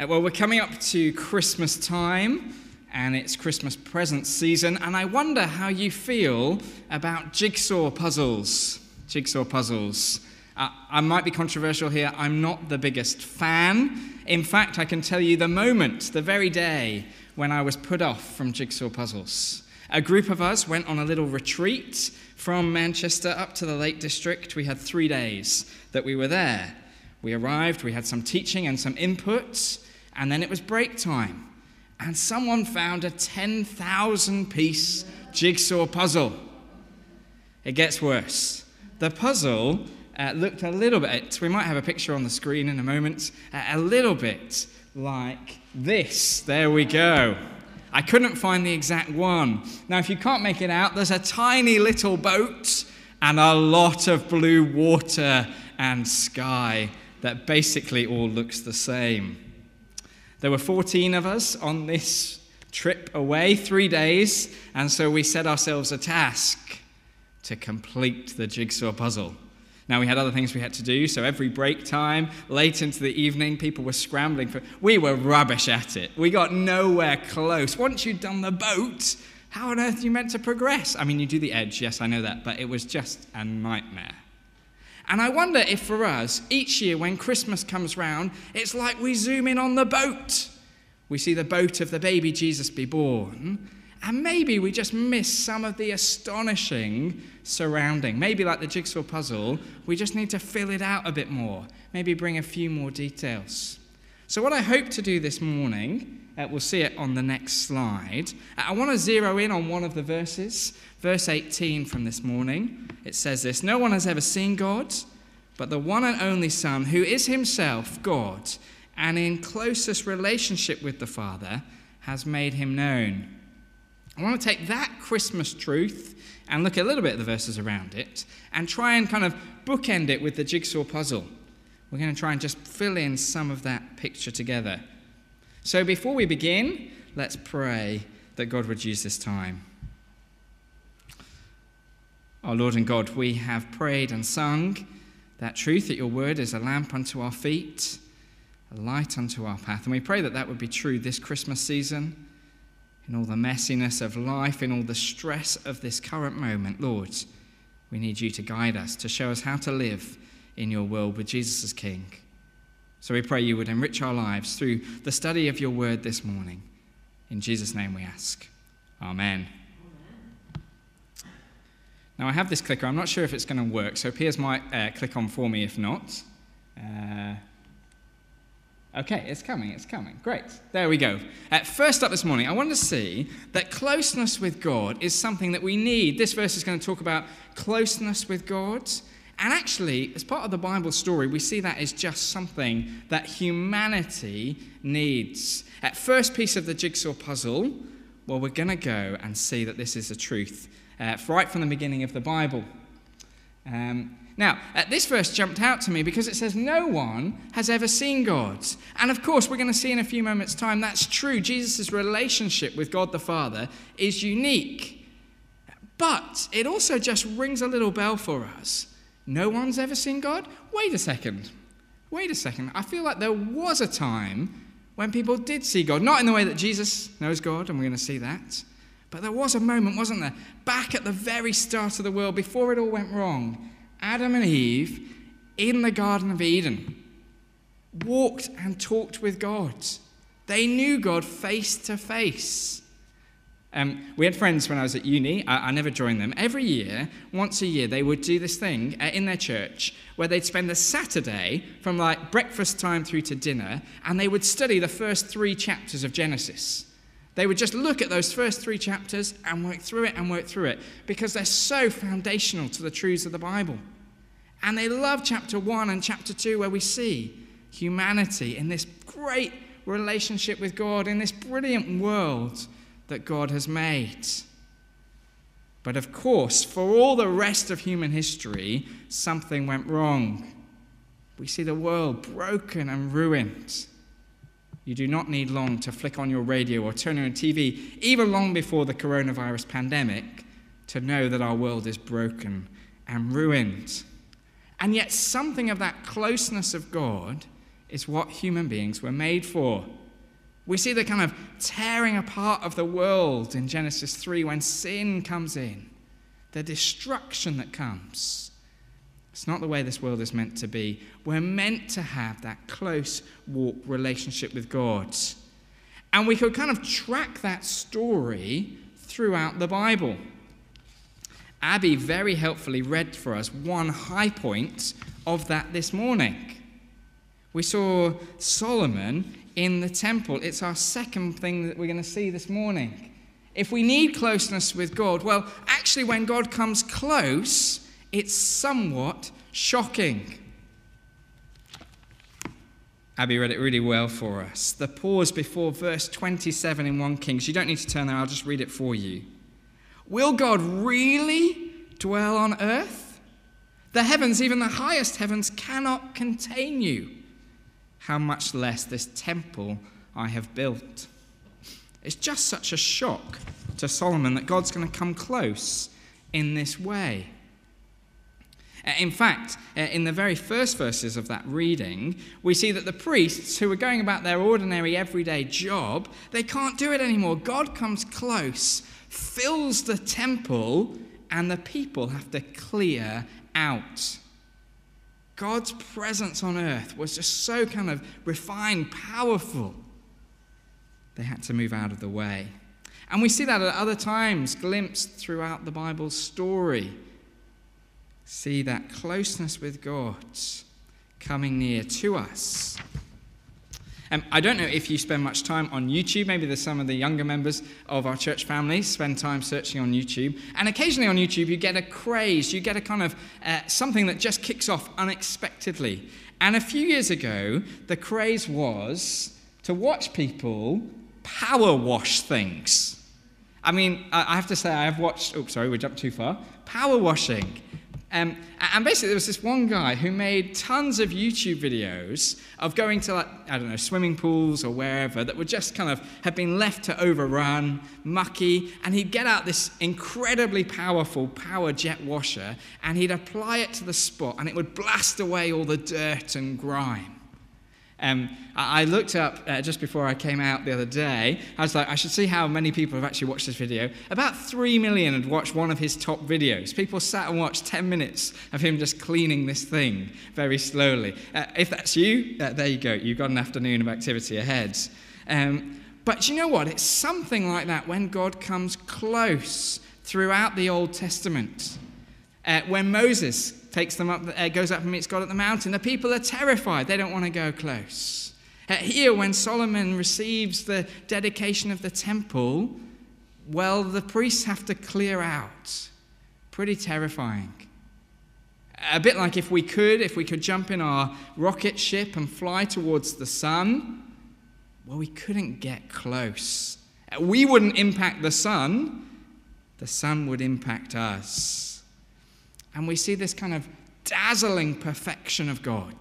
Uh, well, we're coming up to Christmas time and it's Christmas present season, and I wonder how you feel about jigsaw puzzles. Jigsaw puzzles. Uh, I might be controversial here. I'm not the biggest fan. In fact, I can tell you the moment, the very day when I was put off from jigsaw puzzles. A group of us went on a little retreat from Manchester up to the Lake District. We had three days that we were there. We arrived, we had some teaching and some inputs, and then it was break time. And someone found a 10,000 piece jigsaw puzzle. It gets worse. The puzzle uh, looked a little bit, we might have a picture on the screen in a moment, uh, a little bit like this. There we go. I couldn't find the exact one. Now, if you can't make it out, there's a tiny little boat and a lot of blue water and sky that basically all looks the same. There were 14 of us on this trip away, three days, and so we set ourselves a task to complete the jigsaw puzzle. Now, we had other things we had to do, so every break time, late into the evening, people were scrambling for. We were rubbish at it. We got nowhere close. Once you'd done the boat, how on earth are you meant to progress? I mean, you do the edge, yes, I know that, but it was just a nightmare. And I wonder if for us, each year when Christmas comes round, it's like we zoom in on the boat. We see the boat of the baby Jesus be born, and maybe we just miss some of the astonishing surrounding. Maybe, like the jigsaw puzzle, we just need to fill it out a bit more, maybe bring a few more details. So, what I hope to do this morning, uh, we'll see it on the next slide. Uh, I want to zero in on one of the verses, verse 18 from this morning. It says this No one has ever seen God, but the one and only Son, who is himself God, and in closest relationship with the Father, has made him known. I want to take that Christmas truth and look a little bit at the verses around it and try and kind of bookend it with the jigsaw puzzle. We're going to try and just fill in some of that picture together. So before we begin, let's pray that God would use this time. Our Lord and God, we have prayed and sung that truth that your word is a lamp unto our feet, a light unto our path. And we pray that that would be true this Christmas season in all the messiness of life, in all the stress of this current moment, Lord, we need you to guide us, to show us how to live in your world with Jesus as King. So we pray you would enrich our lives through the study of your word this morning. In Jesus' name we ask. Amen. Now, I have this clicker. I'm not sure if it's going to work, so Piers might uh, click on for me if not. Uh, Okay, it's coming, it's coming. Great. There we go. Uh, first up this morning, I want to see that closeness with God is something that we need. This verse is going to talk about closeness with God. And actually, as part of the Bible story, we see that as just something that humanity needs. At first piece of the jigsaw puzzle, well, we're going to go and see that this is the truth uh, right from the beginning of the Bible. Um, now, uh, this verse jumped out to me because it says, No one has ever seen God. And of course, we're going to see in a few moments' time that's true. Jesus' relationship with God the Father is unique. But it also just rings a little bell for us. No one's ever seen God? Wait a second. Wait a second. I feel like there was a time when people did see God. Not in the way that Jesus knows God, and we're going to see that. But there was a moment, wasn't there? Back at the very start of the world, before it all went wrong Adam and Eve in the Garden of Eden walked and talked with God. They knew God face to face. Um, we had friends when I was at uni. I, I, never joined them. Every year, once a year, they would do this thing uh, in their church where they'd spend a Saturday from like breakfast time through to dinner and they would study the first three chapters of Genesis. They would just look at those first three chapters and work through it and work through it because they're so foundational to the truths of the Bible. And they love chapter one and chapter two, where we see humanity in this great relationship with God, in this brilliant world that God has made. But of course, for all the rest of human history, something went wrong. We see the world broken and ruined. You do not need long to flick on your radio or turn on TV, even long before the coronavirus pandemic, to know that our world is broken and ruined. And yet, something of that closeness of God is what human beings were made for. We see the kind of tearing apart of the world in Genesis 3 when sin comes in, the destruction that comes. It's not the way this world is meant to be. We're meant to have that close walk relationship with God. And we could kind of track that story throughout the Bible. Abby very helpfully read for us one high point of that this morning. We saw Solomon in the temple. It's our second thing that we're going to see this morning. If we need closeness with God, well, actually, when God comes close, it's somewhat shocking. Abby read it really well for us. The pause before verse 27 in 1 Kings. You don't need to turn there, I'll just read it for you. Will God really dwell on earth? The heavens, even the highest heavens, cannot contain you. How much less this temple I have built. It's just such a shock to Solomon that God's going to come close in this way. Uh, in fact, uh, in the very first verses of that reading, we see that the priests who were going about their ordinary everyday job, they can't do it anymore. God comes close, fills the temple, and the people have to clear out. God's presence on earth was just so kind of refined, powerful. They had to move out of the way. And we see that at other times, glimpsed throughout the Bible's story see that closeness with God coming near to us. Um, I don't know if you spend much time on YouTube. Maybe there's some of the younger members of our church family spend time searching on YouTube. And occasionally on YouTube, you get a craze, you get a kind of uh, something that just kicks off unexpectedly. And a few years ago, the craze was to watch people power wash things. I mean, I have to say, I have watched, oh, sorry, we jumped too far. Power washing. Um, and basically, there was this one guy who made tons of YouTube videos of going to, like, I don't know, swimming pools or wherever that were just kind of had been left to overrun, mucky, and he'd get out this incredibly powerful power jet washer and he'd apply it to the spot and it would blast away all the dirt and grime. Um, I looked up uh, just before I came out the other day. I was like, I should see how many people have actually watched this video. About 3 million had watched one of his top videos. People sat and watched 10 minutes of him just cleaning this thing very slowly. Uh, if that's you, uh, there you go. You've got an afternoon of activity ahead. Um, but you know what? It's something like that when God comes close throughout the Old Testament. Uh, when Moses takes them up, uh, goes up and meets God at the mountain. The people are terrified. They don't want to go close. Uh, here, when Solomon receives the dedication of the temple, well, the priests have to clear out. Pretty terrifying. A bit like if we could, if we could jump in our rocket ship and fly towards the sun, well, we couldn't get close. Uh, we wouldn't impact the sun, the sun would impact us. And we see this kind of dazzling perfection of God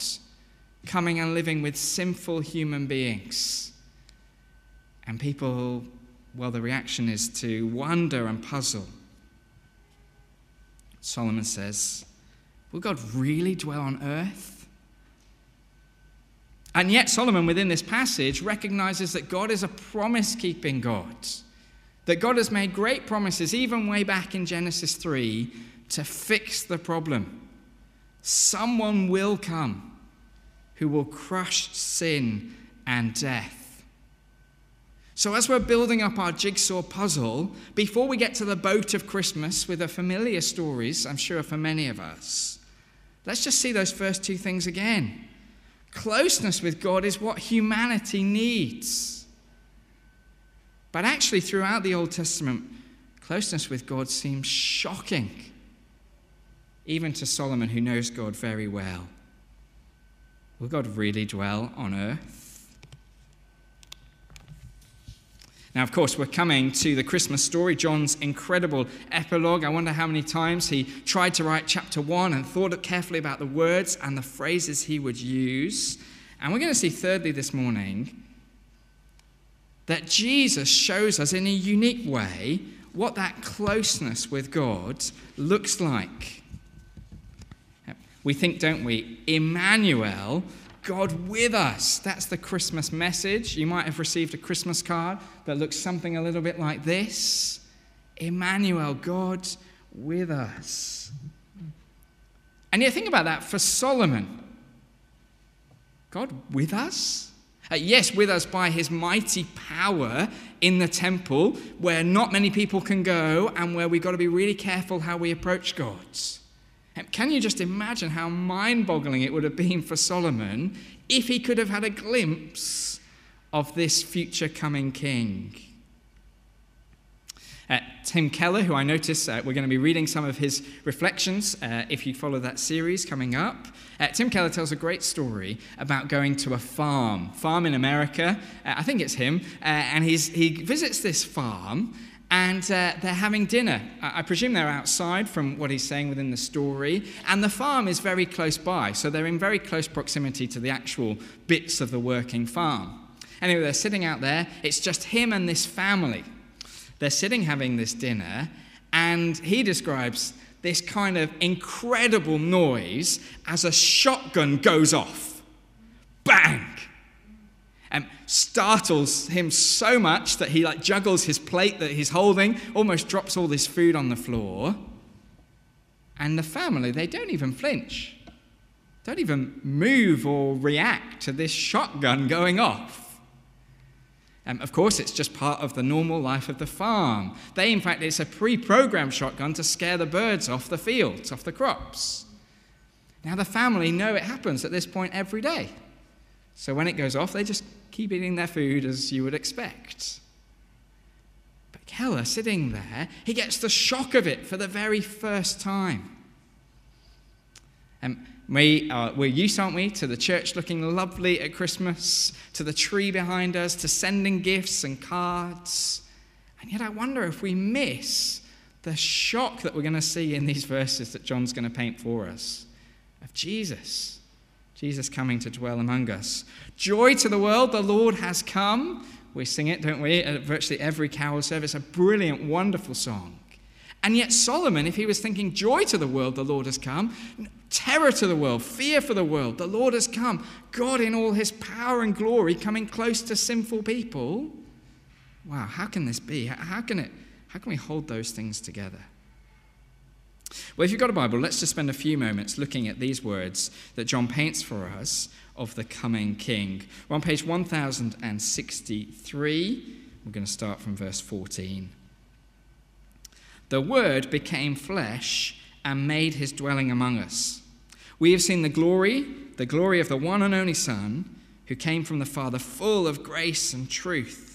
coming and living with sinful human beings. And people, well, the reaction is to wonder and puzzle. Solomon says, Will God really dwell on earth? And yet, Solomon, within this passage, recognizes that God is a promise keeping God. That God has made great promises, even way back in Genesis 3, to fix the problem. Someone will come who will crush sin and death. So, as we're building up our jigsaw puzzle, before we get to the boat of Christmas with the familiar stories, I'm sure for many of us, let's just see those first two things again. Closeness with God is what humanity needs. But actually, throughout the Old Testament, closeness with God seems shocking even to Solomon, who knows God very well. Will God really dwell on earth? Now, of course, we're coming to the Christmas story, John's incredible epilogue. I wonder how many times he tried to write chapter one and thought carefully about the words and the phrases he would use. And we're going to see, thirdly, this morning, that Jesus shows us in a unique way what that closeness with God looks like. We think, don't we? Emmanuel, God with us. That's the Christmas message. You might have received a Christmas card that looks something a little bit like this Emmanuel, God with us. And yet, think about that for Solomon. God with us? Uh, yes, with us by his mighty power in the temple, where not many people can go and where we've got to be really careful how we approach God. Can you just imagine how mind boggling it would have been for Solomon if he could have had a glimpse of this future coming king? Uh, Tim Keller, who I notice uh, we're going to be reading some of his reflections uh, if you follow that series coming up. Uh, Tim Keller tells a great story about going to a farm, farm in America. Uh, I think it's him, uh, and he visits this farm. And uh, they're having dinner. I presume they're outside from what he's saying within the story. And the farm is very close by, so they're in very close proximity to the actual bits of the working farm. Anyway, they're sitting out there. It's just him and this family. They're sitting having this dinner, and he describes this kind of incredible noise as a shotgun goes off. Bang! And startles him so much that he like juggles his plate that he's holding, almost drops all this food on the floor. And the family, they don't even flinch. Don't even move or react to this shotgun going off. Um, of course, it's just part of the normal life of the farm. They, in fact, it's a pre programmed shotgun to scare the birds off the fields, off the crops. Now, the family know it happens at this point every day. So when it goes off, they just keep eating their food as you would expect. But Keller, sitting there, he gets the shock of it for the very first time. Um, we are, we're used, aren't we, to the church looking lovely at Christmas, to the tree behind us, to sending gifts and cards. And yet I wonder if we miss the shock that we're going to see in these verses that John's going to paint for us of Jesus. Jesus coming to dwell among us. Joy to the world, the Lord has come. We sing it, don't we, at virtually every carol service. A brilliant, wonderful song. And yet, Solomon, if he was thinking joy to the world, the Lord has come, terror to the world, fear for the world, the Lord has come, God in all his power and glory coming close to sinful people. Wow, how can this be? How can it how can we hold those things together? Well, if you've got a Bible, let's just spend a few moments looking at these words that John paints for us of the coming king. We're on page 1063. We're going to start from verse 14. The Word became flesh and made his dwelling among us. We have seen the glory, the glory of the one and only Son, who came from the Father, full of grace and truth.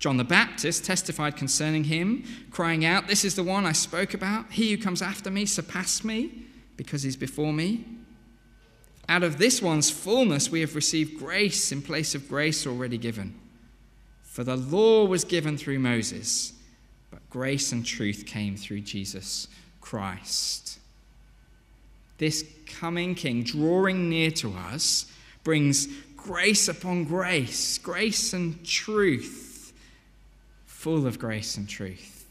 John the Baptist testified concerning him, crying out, This is the one I spoke about. He who comes after me surpassed me, because he's before me. Out of this one's fullness we have received grace in place of grace already given. For the law was given through Moses but grace and truth came through Jesus Christ. This coming King, drawing near to us, brings grace upon grace, grace and truth, full of grace and truth.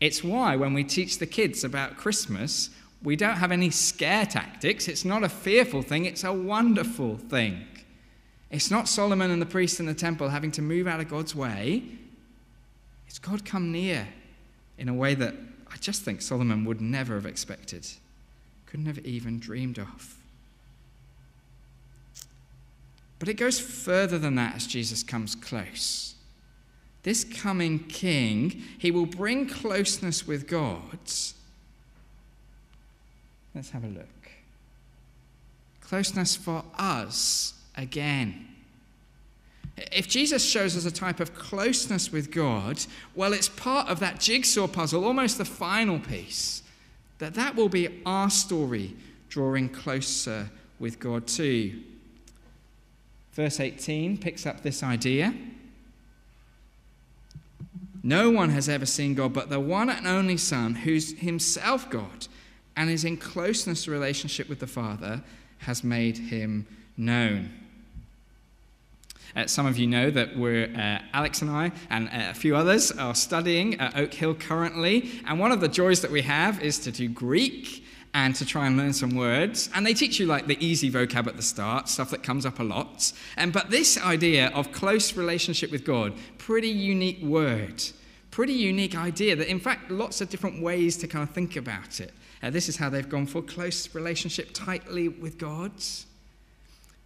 It's why when we teach the kids about Christmas, we don't have any scare tactics. It's not a fearful thing, it's a wonderful thing. It's not Solomon and the priests in the temple having to move out of God's way. It's God come near in a way that I just think Solomon would never have expected, couldn't have even dreamed of. But it goes further than that as Jesus comes close. This coming king, he will bring closeness with God. Let's have a look. Closeness for us again. If Jesus shows us a type of closeness with God, well, it's part of that jigsaw puzzle, almost the final piece, that that will be our story drawing closer with God too. Verse 18 picks up this idea. No one has ever seen God but the one and only Son, who's himself God and is in closeness relationship with the Father, has made him known. Uh, some of you know that we're, uh, Alex and I and uh, a few others are studying at Oak Hill currently. And one of the joys that we have is to do Greek. And to try and learn some words. And they teach you like the easy vocab at the start, stuff that comes up a lot. And, but this idea of close relationship with God, pretty unique word, pretty unique idea that, in fact, lots of different ways to kind of think about it. Uh, this is how they've gone for close relationship tightly with God.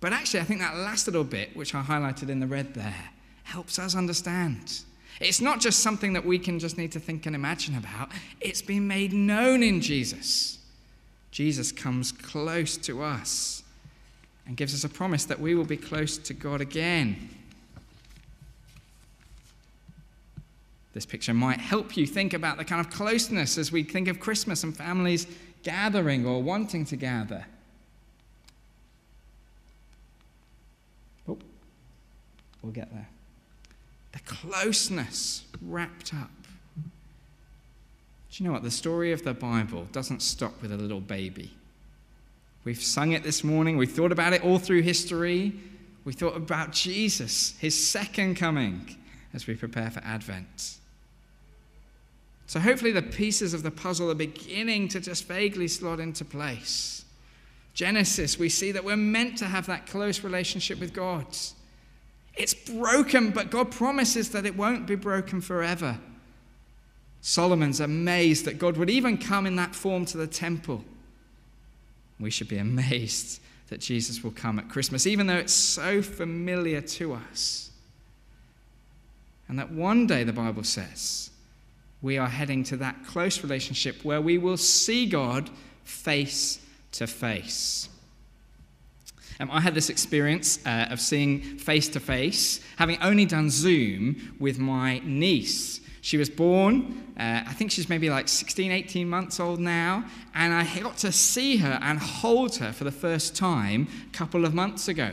But actually, I think that last little bit, which I highlighted in the red there, helps us understand. It's not just something that we can just need to think and imagine about, it's been made known in Jesus. Jesus comes close to us and gives us a promise that we will be close to God again. This picture might help you think about the kind of closeness as we think of Christmas and families gathering or wanting to gather. Oh, we'll get there. The closeness wrapped up. Do you know what? The story of the Bible doesn't stop with a little baby. We've sung it this morning. we've thought about it all through history. We thought about Jesus, his second coming, as we prepare for Advent. So hopefully the pieces of the puzzle are beginning to just vaguely slot into place. Genesis, we see that we're meant to have that close relationship with God. It's broken, but God promises that it won't be broken forever. Solomon's amazed that God would even come in that form to the temple. We should be amazed that Jesus will come at Christmas, even though it's so familiar to us. And that one day, the Bible says, we are heading to that close relationship where we will see God face to face. Um, I had this experience uh, of seeing face to face, having only done Zoom with my niece. She was born, uh, I think she's maybe like 16, 18 months old now, and I got to see her and hold her for the first time a couple of months ago.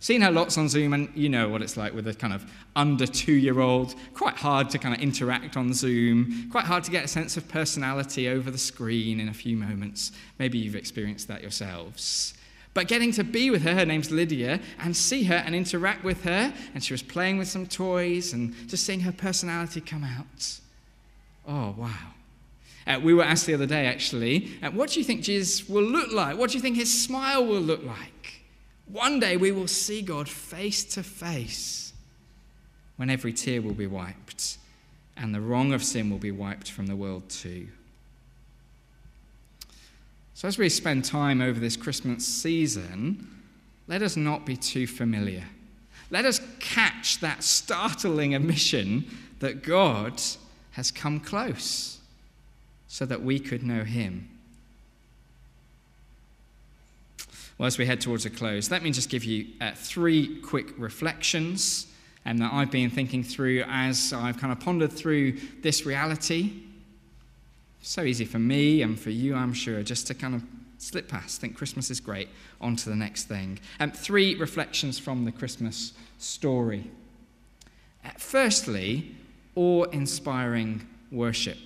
Seen her lots on Zoom, and you know what it's like with a kind of under two year old. Quite hard to kind of interact on Zoom, quite hard to get a sense of personality over the screen in a few moments. Maybe you've experienced that yourselves. But getting to be with her, her name's Lydia, and see her and interact with her, and she was playing with some toys and just seeing her personality come out. Oh, wow. Uh, we were asked the other day, actually, uh, what do you think Jesus will look like? What do you think his smile will look like? One day we will see God face to face when every tear will be wiped and the wrong of sin will be wiped from the world too. So, as we spend time over this Christmas season, let us not be too familiar. Let us catch that startling admission that God has come close so that we could know Him. Well, as we head towards a close, let me just give you uh, three quick reflections and um, that I've been thinking through as I've kind of pondered through this reality. So easy for me and for you, I'm sure, just to kind of slip past, think Christmas is great, on to the next thing. Um, three reflections from the Christmas story. Uh, firstly, awe inspiring worship.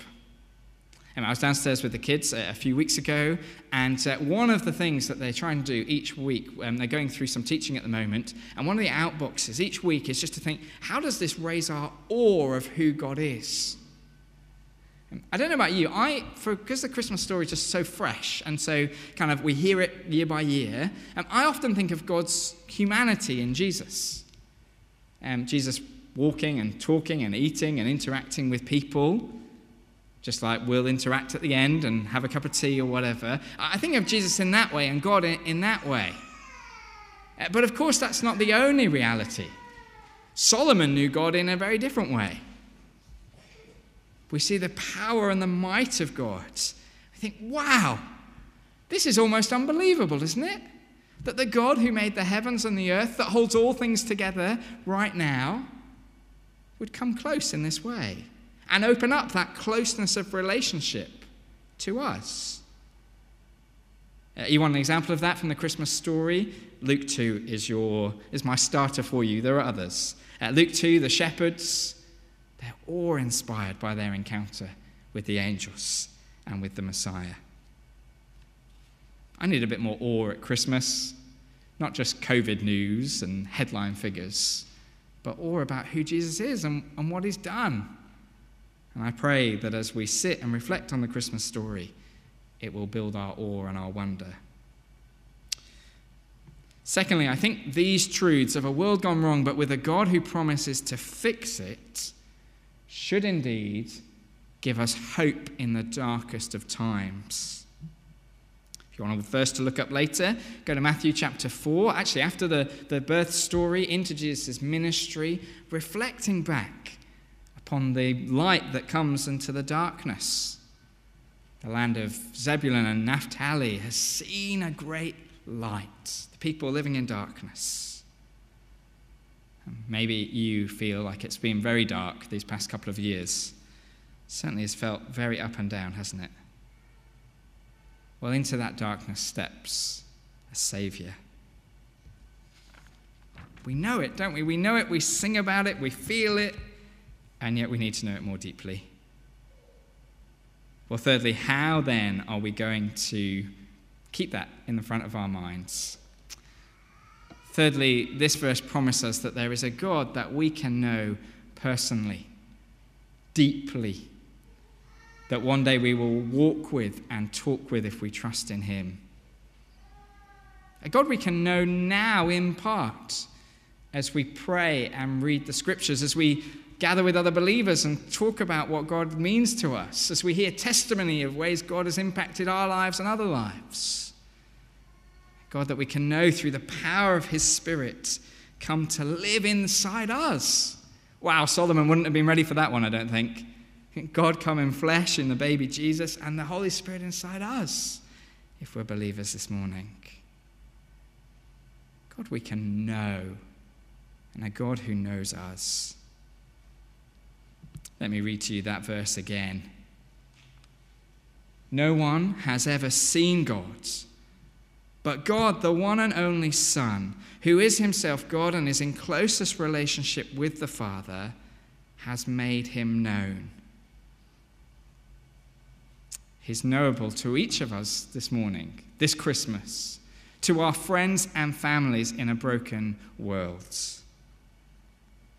Um, I was downstairs with the kids a few weeks ago, and uh, one of the things that they try and do each week, um, they're going through some teaching at the moment, and one of the outboxes each week is just to think, how does this raise our awe of who God is? I don't know about you, I, because the Christmas story is just so fresh, and so kind of we hear it year by year, um, I often think of God's humanity in Jesus. Um, Jesus walking and talking and eating and interacting with people just like we'll interact at the end and have a cup of tea or whatever. I think of Jesus in that way and God in, that way. Uh, but of course, that's not the only reality. Solomon knew God in a very different way. We see the power and the might of God. I think, wow, this is almost unbelievable, isn't it? That the God who made the heavens and the earth, that holds all things together right now, would come close in this way and open up that closeness of relationship to us. Uh, you want an example of that from the Christmas story? Luke 2 is, your, is my starter for you. There are others. At Luke 2, the shepherds, they're awe inspired by their encounter with the angels and with the Messiah. I need a bit more awe at Christmas, not just COVID news and headline figures, but awe about who Jesus is and, and what he's done. And I pray that as we sit and reflect on the Christmas story, it will build our awe and our wonder. Secondly, I think these truths of a world gone wrong, but with a God who promises to fix it, should indeed give us hope in the darkest of times. If you want a verse to look up later, go to Matthew chapter 4. Actually, after the, the birth story into Jesus' ministry, reflecting back upon the light that comes into the darkness. The land of Zebulun and Naphtali has seen a great light, the people living in darkness. Maybe you feel like it's been very dark these past couple of years. Certainly has felt very up and down, hasn't it? Well, into that darkness steps a Savior. We know it, don't we? We know it, we sing about it, we feel it, and yet we need to know it more deeply. Well, thirdly, how then are we going to keep that in the front of our minds? Thirdly, this verse promises that there is a God that we can know personally, deeply, that one day we will walk with and talk with if we trust in Him. A God we can know now in part as we pray and read the scriptures, as we gather with other believers and talk about what God means to us, as we hear testimony of ways God has impacted our lives and other lives. God that we can know through the power of His Spirit come to live inside us. Wow, Solomon wouldn't have been ready for that one, I don't think. God come in flesh in the baby Jesus and the Holy Spirit inside us if we're believers this morning. God we can know, and a God who knows us. Let me read to you that verse again. No one has ever seen God, but God, the one and only Son, who is himself God and is in closest relationship with the Father, has made him known. He's knowable to each of us this morning, this Christmas, to our friends and families in a broken world.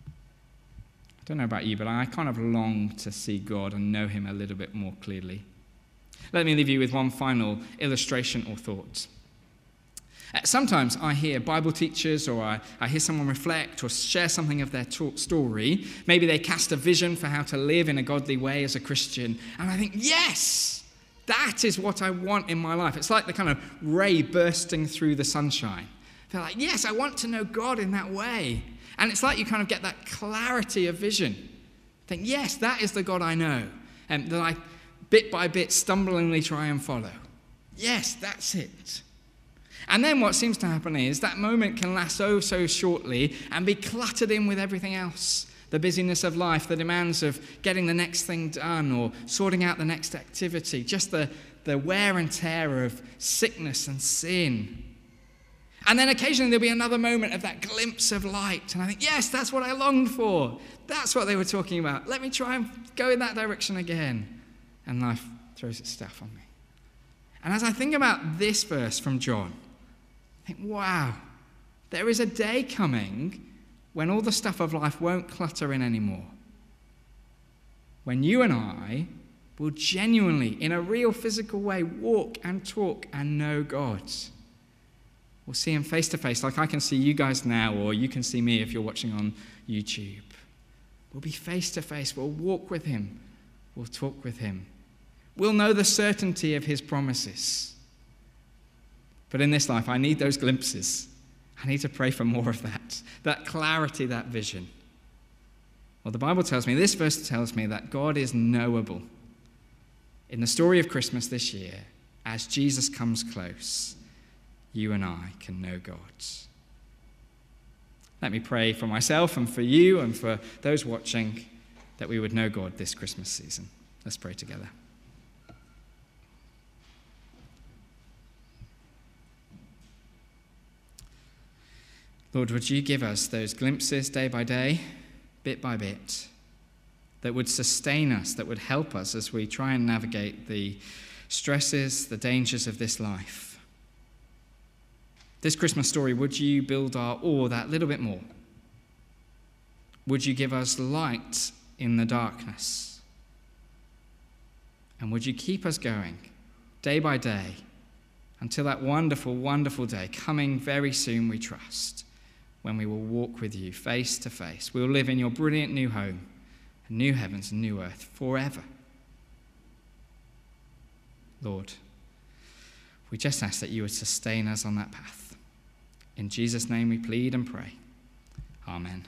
I don't know about you, but I kind of long to see God and know Him a little bit more clearly. Let me leave you with one final illustration or thought. Uh, sometimes I hear Bible teachers or I, I hear someone reflect or share something of their talk, story. Maybe they cast a vision for how to live in a godly way as a Christian. And I think, yes, that is what I want in my life. It's like the kind of ray bursting through the sunshine. They're like, yes, I want to know God in that way. And it's like you kind of get that clarity of vision. Think, yes, that is the God I know. And that I, bit by bit, stumblingly try and follow. Yes, that's it. And then what seems to happen is that moment can last so, so shortly and be cluttered in with everything else the busyness of life, the demands of getting the next thing done or sorting out the next activity, just the, the wear and tear of sickness and sin. And then occasionally there'll be another moment of that glimpse of light. And I think, yes, that's what I longed for. That's what they were talking about. Let me try and go in that direction again. And life throws its stuff on me. And as I think about this verse from John, think, wow, there is a day coming when all the stuff of life won't clutter in anymore. When you and I will genuinely, in a real physical way, walk and talk and know God. We'll see Him face to face, like I can see you guys now, or you can see me if you're watching on YouTube. We'll be face to face. We'll walk with Him. We'll talk with Him. We'll know the certainty of His promises. But in this life, I need those glimpses. I need to pray for more of that, that clarity, that vision. Well, the Bible tells me, this verse tells me that God is knowable. In the story of Christmas this year, as Jesus comes close, you and I can know God. Let me pray for myself and for you and for those watching that we would know God this Christmas season. Let's pray together. Lord, would you give us those glimpses day by day, bit by bit, that would sustain us, that would help us as we try and navigate the stresses, the dangers of this life? This Christmas story, would you build our awe that little bit more? Would you give us light in the darkness? And would you keep us going day by day, until that wonderful, wonderful day coming very soon, we trust, when we will walk with you face to face. We'll live in your brilliant new home, a new heavens and new earth forever. Lord, we just ask that you would sustain us on that path. In Jesus' name we plead and pray. Amen.